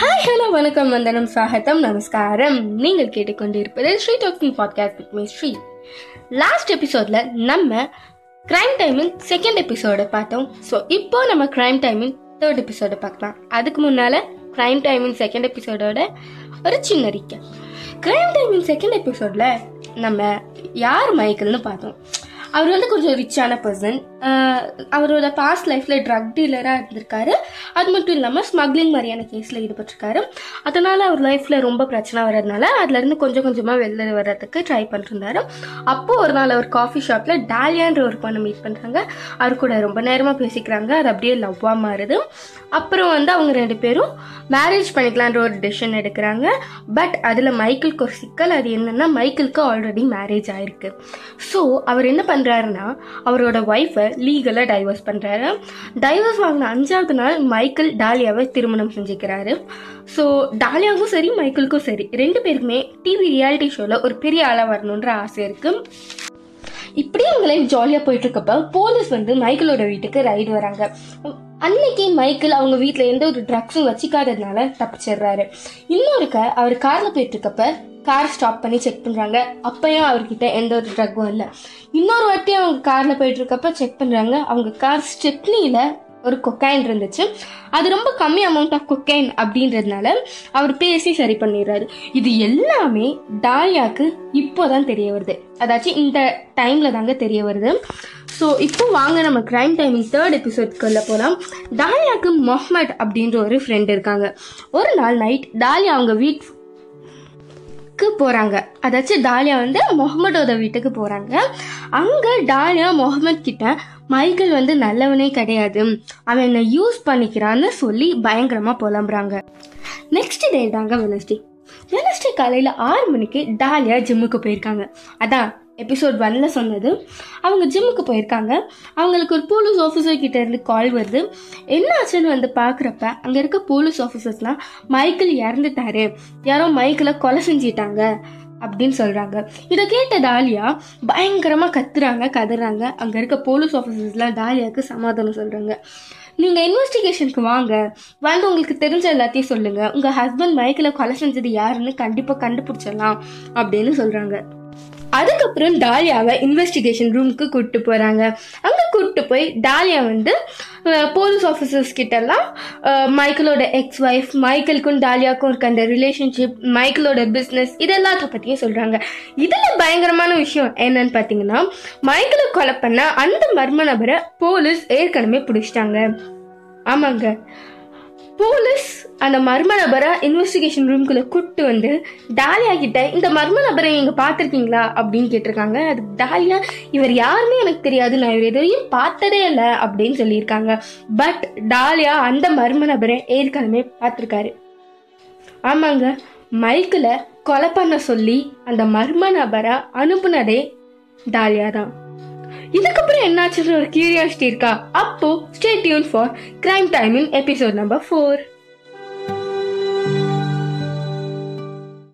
Hi hello வணக்கம் வந்தனம் சாகத்தம் நமஸ்காரம். நீங்கள் கேட்டுக்கொண்டிருப்பது Sri talking podcast with me Sri. Last எபிசோடில் நம்ம கிரைம் டைமிங் செகண்ட் எபிசோட பார்த்தோம். ஸோ இப்போ நம்ம கிரைம் டைமிங் தேர்ட் எபிசோட பார்க்கலாம். அதுக்கு முன்னால் கிரைம் டைமிங் செகண்ட் எபிசோடோட ஒரு சின்ன ரீக்க கிரைம் டைமின் செகண்ட் எபிசோடில் நம்ம யார் மைக்கிள்னு பார்த்தோம். அவர் வந்து கொஞ்சம் ரிச்சான பர்சன் அவரோட பாஸ்ட் லைஃப்ல ட்ரக் டீலராக இருந்திருக்காரு. அது மட்டும் இல்லாமல் ஸ்மக்லிங் மாதிரியான கேஸில் ஈடுபட்டிருக்காரு. அதனால அவர் லைஃப்ல ரொம்ப பிரச்சனை வர்றதுனால அதுலேருந்து கொஞ்சம் கொஞ்சமாக வெளில வர்றதுக்கு ட்ரை பண்ணிருந்தாரு. அப்போ ஒரு நாள் அவர் காஃபி ஷாப்ல டாலியான்ற ஒரு பொண்ணை மீட் பண்ணுறாங்க அவர் கூட ரொம்ப நேரமாக பேசிக்கிறாங்க. அது அப்படியே லவ்வாக மாறுது. அப்புறம் வந்து அவங்க ரெண்டு பேரும் மேரேஜ் பண்ணிக்கலான்ற ஒரு டிசிஷன் எடுக்கிறாங்க. பட் அதில் மைக்கிளுக்கு ஒரு சிக்கல். அது என்னன்னா மைக்கிளுக்கு ஆல்ரெடி மேரேஜ் ஆயிருக்கு. ஸோ அவர் என்ன பண்ணுறாருன்னா அவரோட ஒய்ஃபை லீகலாக டைவர்ஸ் பண்ணுறாரு டைவர்ஸ் வாங்கின அஞ்சாவது நாள் மைக்கேல் டாலியாவை திருமணம் செஞ்சுக்கிறாரு. ஸோ டாலியாவுக்கும் சரி மைக்கேலுக்கும் சரி ரெண்டு பேருக்குமே டிவி ரியாலிட்டி ஷோவில் ஒரு பெரிய ஆளாக வரணுன்ற ஆசை இருக்குது இப்படி அவங்க லைஃப் ஜாலியாக போயிட்டு இருக்கப்ப போலீஸ் வந்து மைக்கேலோட வீட்டுக்கு ரைடு வராங்க. அன்னைக்கு மைக்கேல் அவங்க வீட்டில் எந்த ஒரு ட்ரக்ஸும் வச்சுக்காததுனால தப்பிச்சிடுறாரு. இன்னொருக்க அவர் காரில் போயிட்டு இருக்கப்ப கார் ஸ்டாப் பண்ணி செக் பண்ணுறாங்க அப்பயும் அவர்கிட்ட எந்த ஒரு ட்ரக்கும் இல்லை. இன்னொரு வாட்டி அவங்க காரில் போயிட்டு இருக்கப்ப செக் பண்ணுறாங்க அவங்க கார் ஸ்டெப்னியில் ஒரு கொக்கைன் இருந்துச்சு. அது ரொம்ப கம்மி அமௌண்ட் ஆஃப் கொக்கைன் அப்படின்றதுனால அவர் பேசி சரி பண்ணிடுறாரு. இது எல்லாமே டாலியாக்கு இப்போதான் தெரிய வருது. அதாச்சும் இந்த டைம்ல தாங்க தெரிய வருது. ஸோ இப்போ வாங்க நம்ம கிரைம் டைமிங் தேர்ட் எபிசோட்குள்ள போகலாம் டாலியாக்கு மொஹமட் அப்படின்ற ஒரு ஃப்ரெண்ட் இருக்காங்க. ஒரு நாள் நைட் டாலியா அவங்க வீட் வீட்டுக்கு போகிறாங்க அதாச்சும் டாலியா வந்து முகமதோட வீட்டுக்கு போகிறாங்க அங்கே டாலியா முகமது கிட்ட மைக்கேல் வந்து நல்லவனே கிடையாது. அவன் என்னை யூஸ் பண்ணிக்கிறான்னு சொல்லி பயங்கரமாக புலம்புறாங்க. நெக்ஸ்ட் டே தாங்க வெனஸ்டே வெனஸ்டே காலையில் ஆறு மணிக்கு டாலியா ஜிம்முக்கு போயிருக்காங்க. அதான் எபிசோட் ஒன்ல சொன்னது. அவங்க ஜிம்முக்கு போயிருக்காங்க. அவங்களுக்கு ஒரு போலீஸ் ஆஃபீஸர் கிட்ட இருந்து கால் வருது. என்ன ஆச்சுன்னு வந்து பார்க்குறப்ப அங்கே இருக்க போலீஸ் ஆஃபீஸர்ஸ்லாம் மைக்கிள் இறந்துட்டாரு. யாரோ மைக்கில் கொலை செஞ்சிட்டாங்க. அப்படின்னு சொல்கிறாங்க இதை கேட்ட டாலியா பயங்கரமாக கத்துறாங்க கதறாங்க. அங்கே இருக்க போலீஸ் ஆஃபீஸர்ஸ்லாம் டாலியாவுக்கு சமாதானம் சொல்கிறாங்க நீங்கள் இன்வெஸ்டிகேஷனுக்கு வாங்க. வந்து உங்களுக்கு தெரிஞ்ச எல்லாத்தையும் சொல்லுங்கள் உங்கள் ஹஸ்பண்ட் மைக்கில் கொலை செஞ்சது யாருன்னு கண்டிப்பாக கண்டுபிடிச்சிடலாம் அப்படின்னு சொல்கிறாங்க அதுக்கப்புறம் டாலியாவை இன்வெஸ்டிகேஷன் ரூமுக்கு கூப்பிட்டு போகிறாங்க கூப்பிட்டு போய் டாலியா வந்து போலீஸ் ஆஃபீஸர்ஸ் கிட்டலாம் மைக்கிளோட எக்ஸ் ஒய்ஃப் மைக்கிளுக்கும் டாலியாவுக்கும் இருக்க அந்த ரிலேஷன்ஷிப் மைக்கிளோட பிஸ்னஸ் இதெல்லாத்த பற்றியும் சொல்கிறாங்க இதில் பயங்கரமான விஷயம் என்னன்னு பார்த்தீங்கன்னா மைக்கிளை கொலை பண்ண அந்த மர்ம நபரை போலீஸ் ஏற்கனவே பிடிச்சிட்டாங்க. ஆமாங்க. போலீஸ் அந்த மர்ம நபரை இன்வெஸ்டிகேஷன் ரூம்குள்ள கூப்பிட்டு வந்து டாலியா கிட்ட இந்த மர்ம நபரை நீங்க பார்த்துருக்கீங்களா? அப்படின்னு கேட்டிருக்காங்க. அது டாலியா இவர் யாருமே எனக்கு தெரியாது. நான் இவர் எதையும் பார்த்ததே இல்லை அப்படின்னு சொல்லியிருக்காங்க. பட் டாலியா அந்த மர்ம நபரை ஏற்கனவே பார்த்துருக்காரு. ஆமாங்க. மைக்கில் கொலை பண்ண சொல்லி அந்த மர்ம நபரை அனுப்புனதே டாலியா தான். இதுக்கப்புறம் என்னாச்சுன்ற ஒரு கியூரியாசிட்டி இருக்கா? அப்போ stay tune for crime timing episode number four